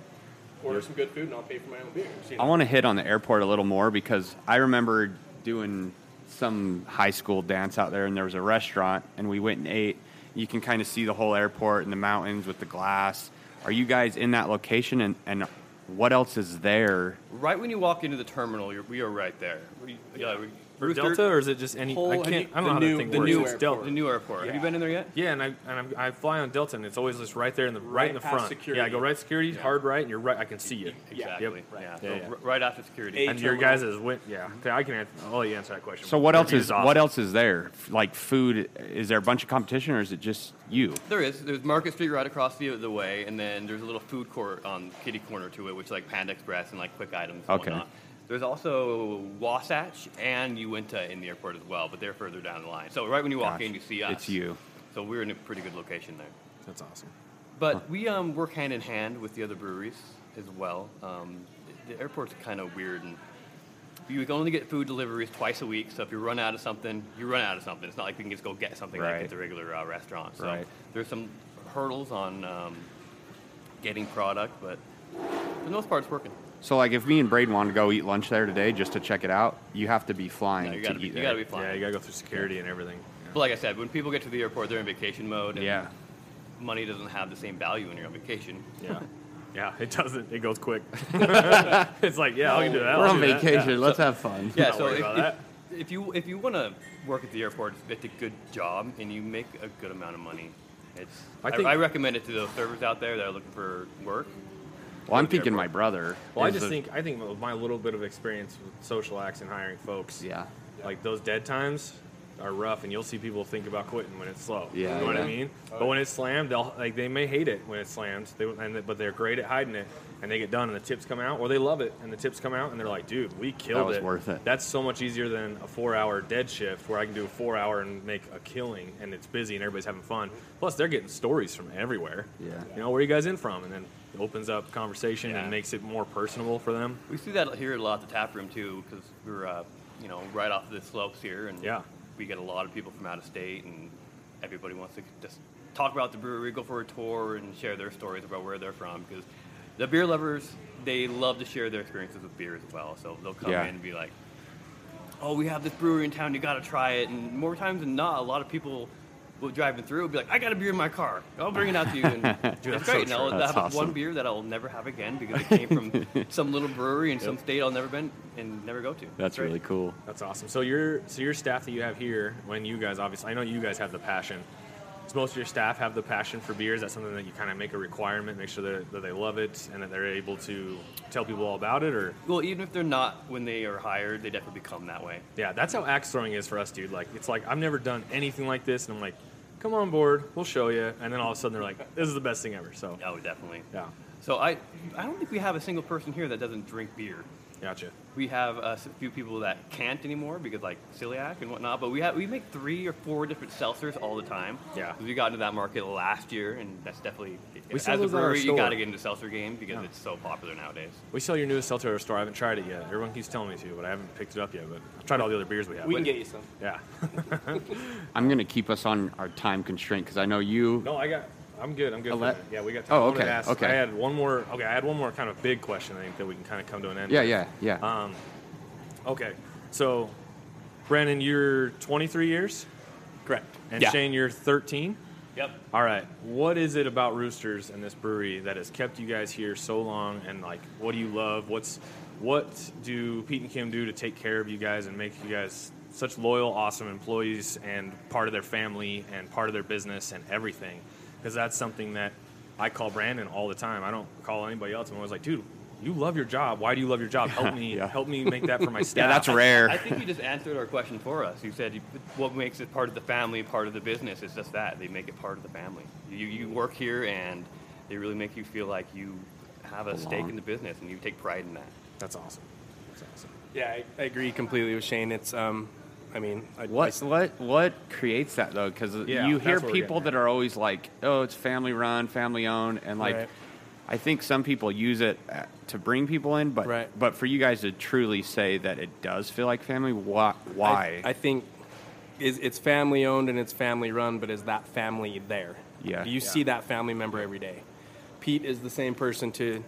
order some good food, and I'll pay for my own beers. You know? I want to hit on the airport a little more because I remember doing some high school dance out there, and there was a restaurant, and we went and ate. You can kind of see the whole airport and the mountains with the glass. Are you guys in that location, and, and what else is there? Right when you walk into the terminal, you're, we are right there. We, yeah, we, For Rooster- Delta, or is it just any? Whole- I can't. I don't the know how new- that thing the works. new it's airport. Delta. the new airport. Have you been in there yet? Yeah, and I and I'm, I fly on Delta, and it's always just right there in the right, in the past front. security. Yeah, I go right security, hard right, and you're right. I can see you. <laughs> Exactly. Yep. Yeah. Yeah, So yeah. right after security. Eight. And your guys is went. Yeah, mm-hmm. okay, I can. Answer, I'll let you answer that question. So what else is awesome. what else is there? Like food? Is there a bunch of competition, or is it just you? There is. There's Market Street right across the, the way, and then there's a little food court on kitty corner to it, which is like Panda Express and like quick items and Okay. whatnot. There's also Wasatch and Uinta in the airport as well, but they're further down the line. So right when you walk Gotcha. in, you see us. It's you. So we're in a pretty good location there. That's awesome. But we um, work hand in hand with the other breweries as well. Um, the airport's kind of weird, and you can only get food deliveries twice a week. So if you run out of something, you run out of something. It's not like we can just go get something Right. like at the regular uh, restaurant. So Right. there's some hurdles on um, getting product, but for the most part, it's working. So like, if me and Braden want to go eat lunch there today just to check it out, you have to be flying No, you gotta be, eat you there. gotta be flying. Yeah, you gotta go through security and everything. But like I said, when people get to the airport, they're in vacation mode. And Yeah. Money doesn't have the same value when you're on vacation. Yeah. Yeah, it doesn't. It goes quick. <laughs> <laughs> it's like, yeah, I can do that. We're I'll on do vacation. Yeah. Let's have fun. Yeah, so if, about if, that. if you if you want to work at the airport, it's a good job and you make a good amount of money. It's I I, think- I, recommend it to those servers out there that are looking for work. Well, I'm Go thinking my brother. Well, I is just a- think I think with my little bit of experience with Social Axe and hiring folks, Yeah. like those dead times are rough, and you'll see people think about quitting when it's slow. Yeah, you know what I yeah. mean. Oh, but when it's slammed, they'll like they may hate it when it's slammed, they, and, but they're great at hiding it, and they get done, and the tips come out, or they love it, and the tips come out, and they're like, "Dude, we killed was it. worth it." That's so much easier than a four-hour dead shift where I can do a four-hour and make a killing, and it's busy and everybody's having fun. Plus, they're getting stories from everywhere. Yeah. You know, where are you guys in from? And then it opens up conversation Yeah. and makes it more personable for them. We see that here a lot at the tap room too, because we're uh, you know right off the slopes here, and Yeah. we get a lot of people from out of state, and everybody wants to just talk about the brewery, go for a tour, and share their stories about where they're from. Because the beer lovers, they love to share their experiences with beer as well. So they'll come Yeah. in and be like, "Oh, we have this brewery in town. You got to try it." And more times than not, a lot of people will driving through will be like, "I got a beer in my car. I'll bring it out to you." And <laughs> Dude, that's great. so and I'll have awesome. one beer that I'll never have again because it <laughs> came from some little brewery in some state I'll never been and never go to. That's Great. really cool. That's awesome. So your so your staff that you have here, when you guys obviously, I know you guys have the passion. Does most of your staff have the passion for beer? Is that something that you kind of make a requirement, make sure that, that they love it and that they're able to tell people all about it? Or Well, even if they're not when they are hired, they definitely become that way. yeah, that's how axe throwing is for us, dude. Like it's like I've never done anything like this, and I'm like, come on board, we'll show you. And then all of a sudden they're like, this is the best thing ever. So Oh, definitely. yeah, So I, I don't think we have a single person here that doesn't drink beer. Gotcha. We have uh, a few people that can't anymore because like celiac and whatnot. But we have we make three or four different seltzers all the time. Yeah. we got into that market last year, and that's definitely We as a those at our brewery you got to get into seltzer game because Yeah. it's so popular nowadays. We sell your newest seltzer at our store. I haven't tried it yet. Everyone keeps telling me to, but I haven't picked it up yet. But I've tried all the other beers we have. we can get you some. Yeah. <laughs> I'm gonna keep us on our time constraint because I know you. No, I got. I'm good. I'm good. A for le- that. Yeah, we got. Oh, time. I wanted to okay, ask- okay. I had one more. Okay, I had one more kind of big question. I think that we can kind of come to an end. Yeah, with. yeah, yeah. Um, okay, so Brandon, you're 23 years, Correct. and Yeah. Shane, you're 13. Yep. All right, what is it about Roosters and this brewery that has kept you guys here so long? And like, what do you love? What's what do Pete and Kim do to take care of you guys and make you guys such loyal, awesome employees and part of their family and part of their business and everything? Because that's something that I call Brandon all the time. I don't call anybody else. I'm always like, dude, you love your job. Why do you love your job? Help <laughs> me, Yeah. help me make that for my <laughs> staff. yeah, that's rare. I think you just answered our question for us. You said you, what makes it part of the family, part of the business is just that they make it part of the family. You you work here and they really make you feel like you have a stake in the business and you take pride in that. That's awesome. That's awesome. Yeah, I, I agree completely with Shane. It's, um, I mean, I, What I- what what creates that though? Because Yeah, you that's hear what we're people getting that are always like, "Oh, it's family run, family owned," and like, Right. I think some people use it uh, to bring people in, but Right. but for you guys to truly say that it does feel like family, why? Why? I, I think is it's family owned and it's family run, but is that family there? Yeah. Do You see that family member every day. Pete is the same person to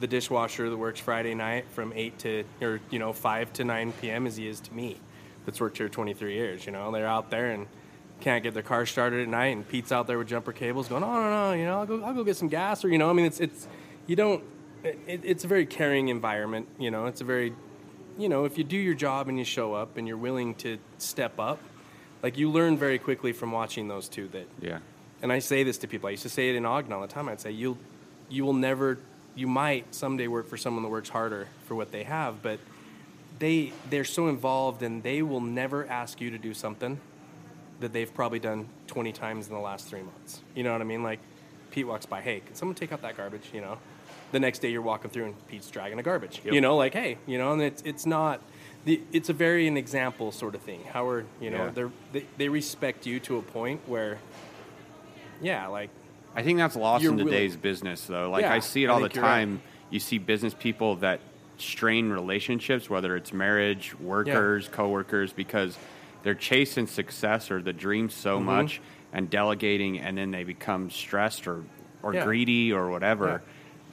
the dishwasher that works Friday night from eight to or you know five to nine p.m. as he is to me, that's worked here twenty three years. You know, they're out there and can't get their car started at night, and Pete's out there with jumper cables, going, "Oh no, no, you know, I'll go, I'll go get some gas," or you know, I mean, it's it's you don't. It, it's a very caring environment. You know, it's a very you know, if you do your job and you show up and you're willing to step up, like you learn very quickly from watching those two that yeah, and I say this to people. I used to say it in Ogden all the time. I'd say you'll you will never you might someday work for someone that works harder for what they have, but they they're so involved and they will never ask you to do something that they've probably done 20 times in the last 3 months. You know what I mean? Like Pete walks by, "Hey, can someone take out that garbage?" you know. The next day you're walking through and Pete's dragging a garbage. You know, like, "Hey, you know, and it's it's not the, it's a very an example sort of thing. Howard, you know, Yeah. they're, they they respect you to a point where yeah, like I think that's lost in today's business, though. Like Yeah, I see it I all the you're right. time. You see business people that strain relationships, whether it's marriage, workers, coworkers, because they're chasing success or the dream so Mm-hmm. much and delegating, and then they become stressed or or Yeah. greedy or whatever.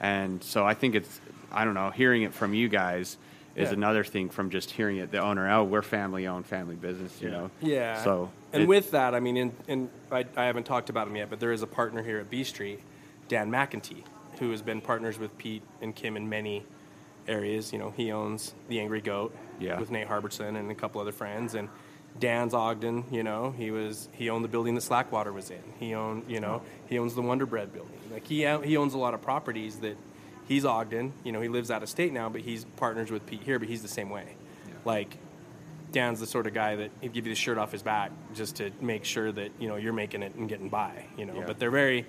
And so I think it's I don't know. Hearing it from you guys is Yeah. another thing from just hearing it. The owner, oh, we're family owned, family business. You know. Yeah. So and it- with that, I mean, and, and I, I haven't talked about him yet, but there is a partner here at B Street, Dan McEntee, who has been partners with Pete and Kim in many areas. You know, he owns the Angry Goat Yeah. with Nate Harbison and a couple other friends, and Dan's Ogden. You know, he was he owned the building that Slackwater was in. He owned, you know, he owns the Wonder Bread building. Like he he owns a lot of properties that he's Ogden. You know, he lives out of state now, but he's partners with Pete here. But he's the same way. Like Dan's the sort of guy that he'd give you the shirt off his back just to make sure that you know you're making it and getting by. You know, Yeah. but they're very,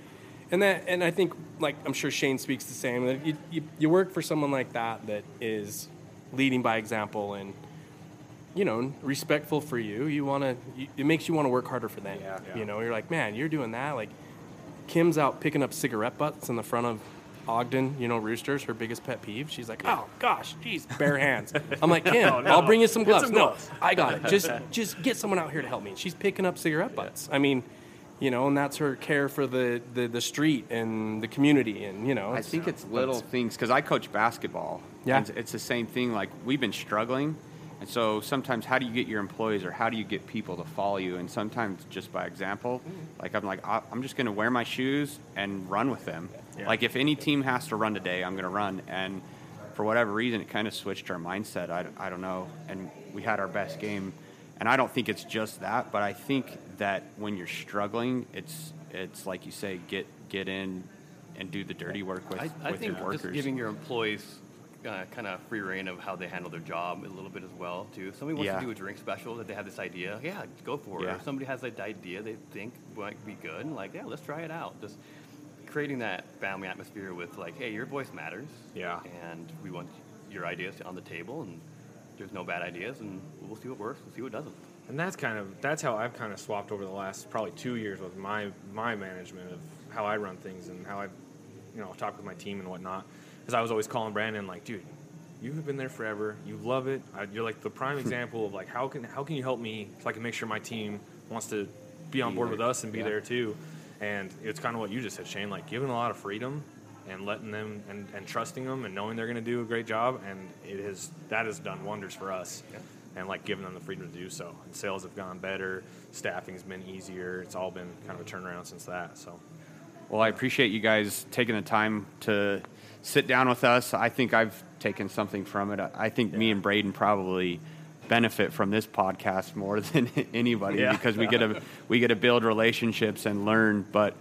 and that and I think like I'm sure Shane speaks the same. That you, you you work for someone like that that is leading by example and you know respectful for you. You want to. It makes you want to work harder for them. Yeah. You know, you're like, man, you're doing that. Like Kim's out picking up cigarette butts in the front of Ogden, you know, Roosters, her biggest pet peeve. She's like, oh gosh, geez, bare hands. I'm like, Kim, <laughs> I'll bring you some gloves. some no. I got it. Just <laughs> just get someone out here to help me. She's picking up cigarette butts. I mean, you know, and that's her care for the, the, the street and the community and, you know. I think it's little things because I coach basketball. Yeah. and it's the same thing. Like we've been struggling, and so sometimes how do you get your employees or how do you get people to follow you? And sometimes just by example, like I'm like I'm just going to wear my shoes and run with them. Yeah. Like if any team has to run today, I'm going to run. And for whatever reason, it kind of switched our mindset. I, I don't know, and we had our best game. And I don't think it's just that, but I think that when you're struggling, it's it's like you say, get get in and do the dirty work with, I, I with think your workers. just giving your employees uh, kind of free reign of how they handle their job a little bit as well too. If somebody wants Yeah. to do a drink special that they have this idea, yeah, go for it. Yeah. If somebody has an idea they think might be good, like yeah, let's try it out. Just creating that family atmosphere with like, hey, your voice matters. Yeah. And we want your ideas on the table, and there's no bad ideas, and we'll see what works, we'll see what doesn't. And that's kind of that's how I've kind of swapped over the last probably two years with my my management of how I run things and how I, you know, talk with my team and whatnot. Because I was always calling Brandon like, dude, you have been there forever. You love it. I, you're like the prime hmm. example of like how can how can you help me so I can make sure my team wants to be on board with us and be Yeah. there too. And it's kind of what you just said, Shane. Like giving a lot of freedom and letting them and, and trusting them and knowing they're going to do a great job. And it has that has done wonders for us. And like giving them the freedom to do so. And sales have gone better. Staffing's been easier. It's all been kind of a turnaround since that. So Well, I appreciate you guys taking the time to sit down with us. I think I've taken something from it. I think me and Braden probably benefit from this podcast more <laughs> than anybody Yeah. because we get to we get to build relationships and learn. But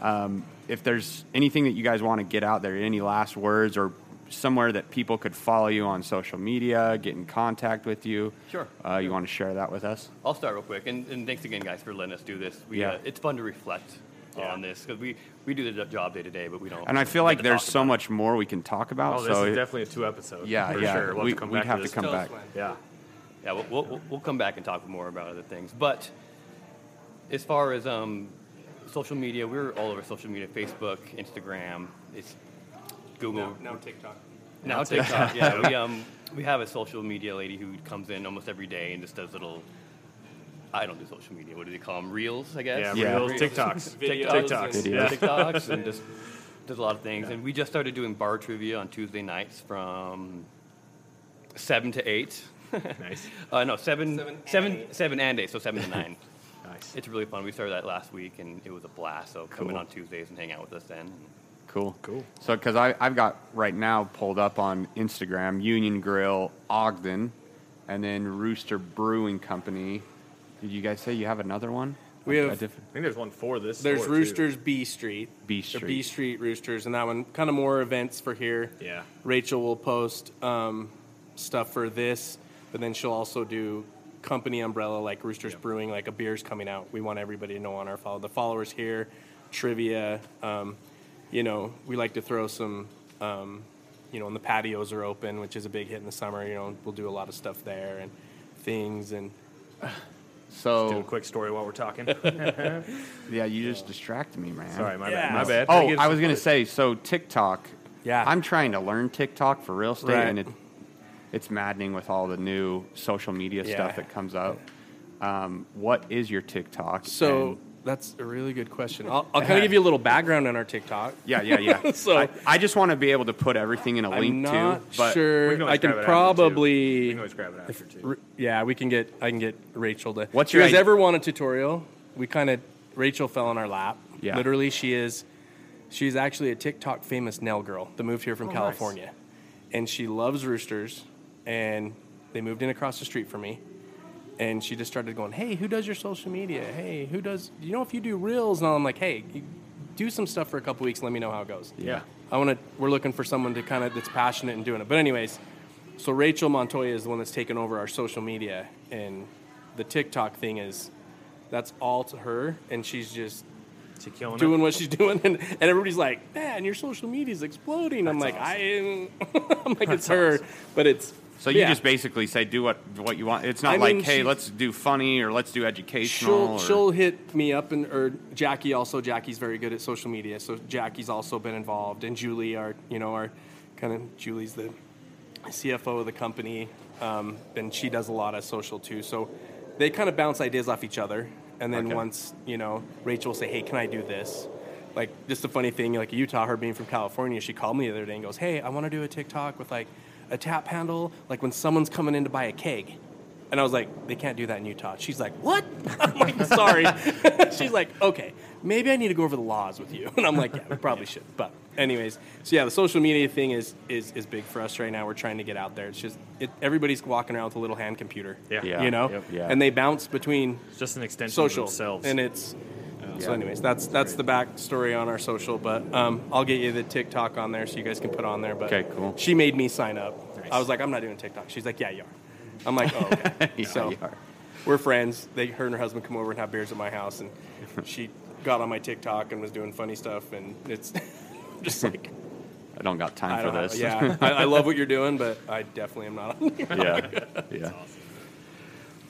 um, if there's anything that you guys want to get out there, any last words or somewhere that people could follow you on social media, get in contact with you, Sure. uh, you want to share that with us? I'll start real quick, and, and thanks again, guys, for letting us do this. We, Yeah. uh, it's fun to reflect on this because we, we do the job day to day, but we don't. And I feel like there's so about it. much more we can talk about. Oh, this so is it- definitely a two episode. yeah, for yeah. Sure. We'll we, have to come we'd back have to to come back. Yeah. Yeah, we'll, we'll, we'll- we'll come back and talk more about other things. But as far as um, social media, we're all over social media: Facebook, Instagram, it's Google. Now, no TikTok. Now TikTok. yeah, we <laughs> um we have a social media lady who comes in almost every day and just does little. I don't do social media. What do they call them? Reels, I guess. Yeah, Yeah. reels, TikToks. <laughs> Videos TikToks. and- Yeah. TikToks and <laughs> just does a lot of things. And we just started doing bar trivia on Tuesday nights from seven to eight. Nice. Uh, no, seven, Seven and seven, eight. seven and eight, so seven to nine. Nice. It's really fun. We started that last week, and it was a blast. So come in on Tuesdays and hang out with us then. Cool. Cool. So, because I've got right now pulled up on Instagram Union Grill Ogden, and then Rooster Brewing Company. Did you guys say you have another one? We A- a have- different- I think there's one for this. There's store, too. Roosters B Street. B Or Street. B Street Roosters, and that one kind of more events for here. Yeah. Rachel will post um, stuff for this, but then she'll also do company umbrella like Roosters Yep. Brewing, like a beer's coming out. We want everybody to know on our follow the followers here, trivia. Um, you know, we like to throw some. Um, you know, and the patios are open, which is a big hit in the summer. You know, we'll do a lot of stuff there and things and <sighs> So. Do a quick story while we're talking. <laughs> yeah, you just distracted me, man. Sorry, my Yeah. bad. My bad. Oh, give I was gonna say, so TikTok. Yeah. I'm trying to learn TikTok for real estate, Right. and it, it's maddening with all the new social media Yeah. stuff that comes up. Um, what is your TikTok? So And- that's a really good question. I'll, I'll kind of <laughs> give you a little background on our TikTok. yeah, yeah, yeah. <laughs> So- I, I just want to be able to put everything in a I'm link too. But sure. Can I can grab it after, too. probably. Can always grab it after too. Yeah, we can get. I can get Rachel to. What's you your guys id- ever want a tutorial? We kind of. Rachel fell in our lap. Yeah. Literally, she is. She's actually a TikTok famous nail girl that moved here from Oh, nice. California, and she loves roosters. And they moved in across the street from me, and she just started going, "Hey, who does your social media? Hey, who does? You know, if you do reels?" And all, I'm like, "Hey, do some stuff for a couple weeks. Let me know how it goes." Yeah. I want to. We're looking for someone to kind of that's passionate in doing it. But anyways, so Rachel Montoya is the one that's taken over our social media, and the TikTok thing is that's all to her, and she's just She killing doing it. what she's <laughs> doing, and, and everybody's like, "Man, your social media is exploding." I'm That's like, I. <laughs> I'm like, it's her, but it's. So you yeah. just basically say do what what you want. It's not I like mean, hey, she- let's do funny or let's do educational. She'll or, she'll hit me up and or Jackie also Jackie's very good at social media so Jackie's also been involved and Julie our you know our kind of Julie's the CFO of the company um, and she does a lot of social too so they kind of bounce ideas off each other and then Okay. once you know Rachel will say hey can I do this like just a funny thing like Utah her being from California she called me the other day and goes hey I want to do a TikTok with like a tap handle like when someone's coming in to buy a keg and I was like, they can't do that in Utah. She's like, what? <laughs> I'm like, sorry. <laughs> She's like, okay, maybe I need to go over the laws with you. <laughs> And I'm like, yeah, we probably should. But anyways, so yeah, the social media thing is is is big for us right now. We're trying to get out there. It's just it, everybody's walking around with a little hand computer. Yeah. Yeah. You know, Yep. Yeah. and they bounce between It's just an extension social of themselves. and it's. So, anyways, that's that's the backstory on our social. But um, I'll get you the TikTok on there so you guys can put on there. But Okay, cool. She made me sign up. Nice. I was like, I'm not doing TikTok. She's like, Yeah, you are. I'm like, Oh, okay. <laughs> Yeah, so you are. we're friends. They, her and her husband come over and have beers at my house, and she got on my TikTok and was doing funny stuff, and it's <laughs> just <laughs> like I don't got time I for this. Have, yeah, I, I love what you're doing, but I definitely am not. on yeah, yeah.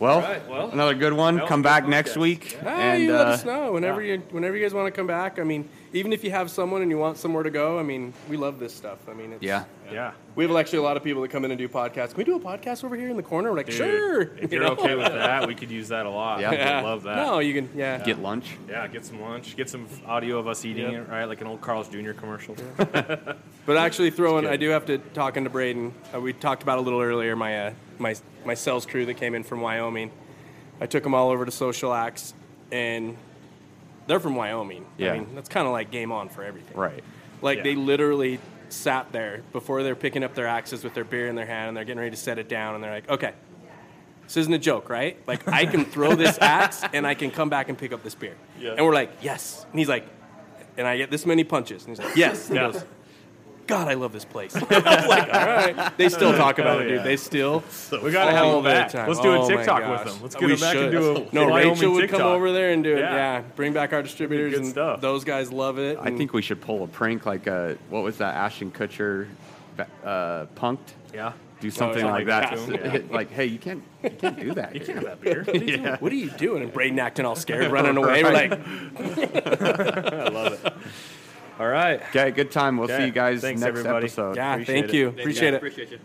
Well, right, well, another good one. Come a good back next podcast. week, Ah, and you let uh, us know whenever yeah. you whenever you guys want to come back. I mean, even if you have someone and you want somewhere to go, I mean, we love this stuff. I mean, it's, yeah, yeah. we have actually a lot of people that come in and do podcasts. Can we do a podcast over here in the corner? We're like, Dude, sure. If You you're know? okay with that, we could use that a lot. Yeah. I Yeah. would love that. No, you can. Yeah. get lunch. Yeah, get some lunch, get some audio of us eating Yep. it, right? Like an old Carl's Jr. commercial. <laughs> But actually, throwing. I do have to talk into Braden. Uh, we talked about a little earlier. My uh, my my sales crew that came in from Wyoming. I took them all over to Social Axe, and they're from Wyoming. Yeah. I mean, that's kind of like game on for everything. Right. Like Yeah. they literally sat there before they're picking up their axes with their beer in their hand, and they're getting ready to set it down, and they're like, "Okay, this isn't a joke, right? Like I can <laughs> throw this axe, and I can come back and pick up this beer." Yeah. And we're like, "Yes," and he's like, "And I get this many punches," and he's like, "Yes." And he Yeah. goes, God, I love this place. <laughs> <laughs> I'm like, all right. <laughs> They still talk about it, yeah. dude. They still. We gotta have all them the back. time. Let's do a Oh TikTok gosh. with them. Let's get We them back and do a No, Wyoming Rachel would TikTok. come over there and do it. Yeah. Yeah, bring back our distributors, Good and stuff. those guys love it. I think we should pull a prank like uh what was that Ashton Kutcher uh, punked? Yeah. Do something something like like that. that, yeah. like, hey, you can't you can't do that. You here. can't have that beer. What are you doing? What are you doing? And Braden acting all scared, running away. We're like, I love it. All right. Okay, good time. We'll see you guys Thanks, next everybody. episode. yeah, Appreciate thank it. you. Thank Appreciate guys. it. Appreciate you.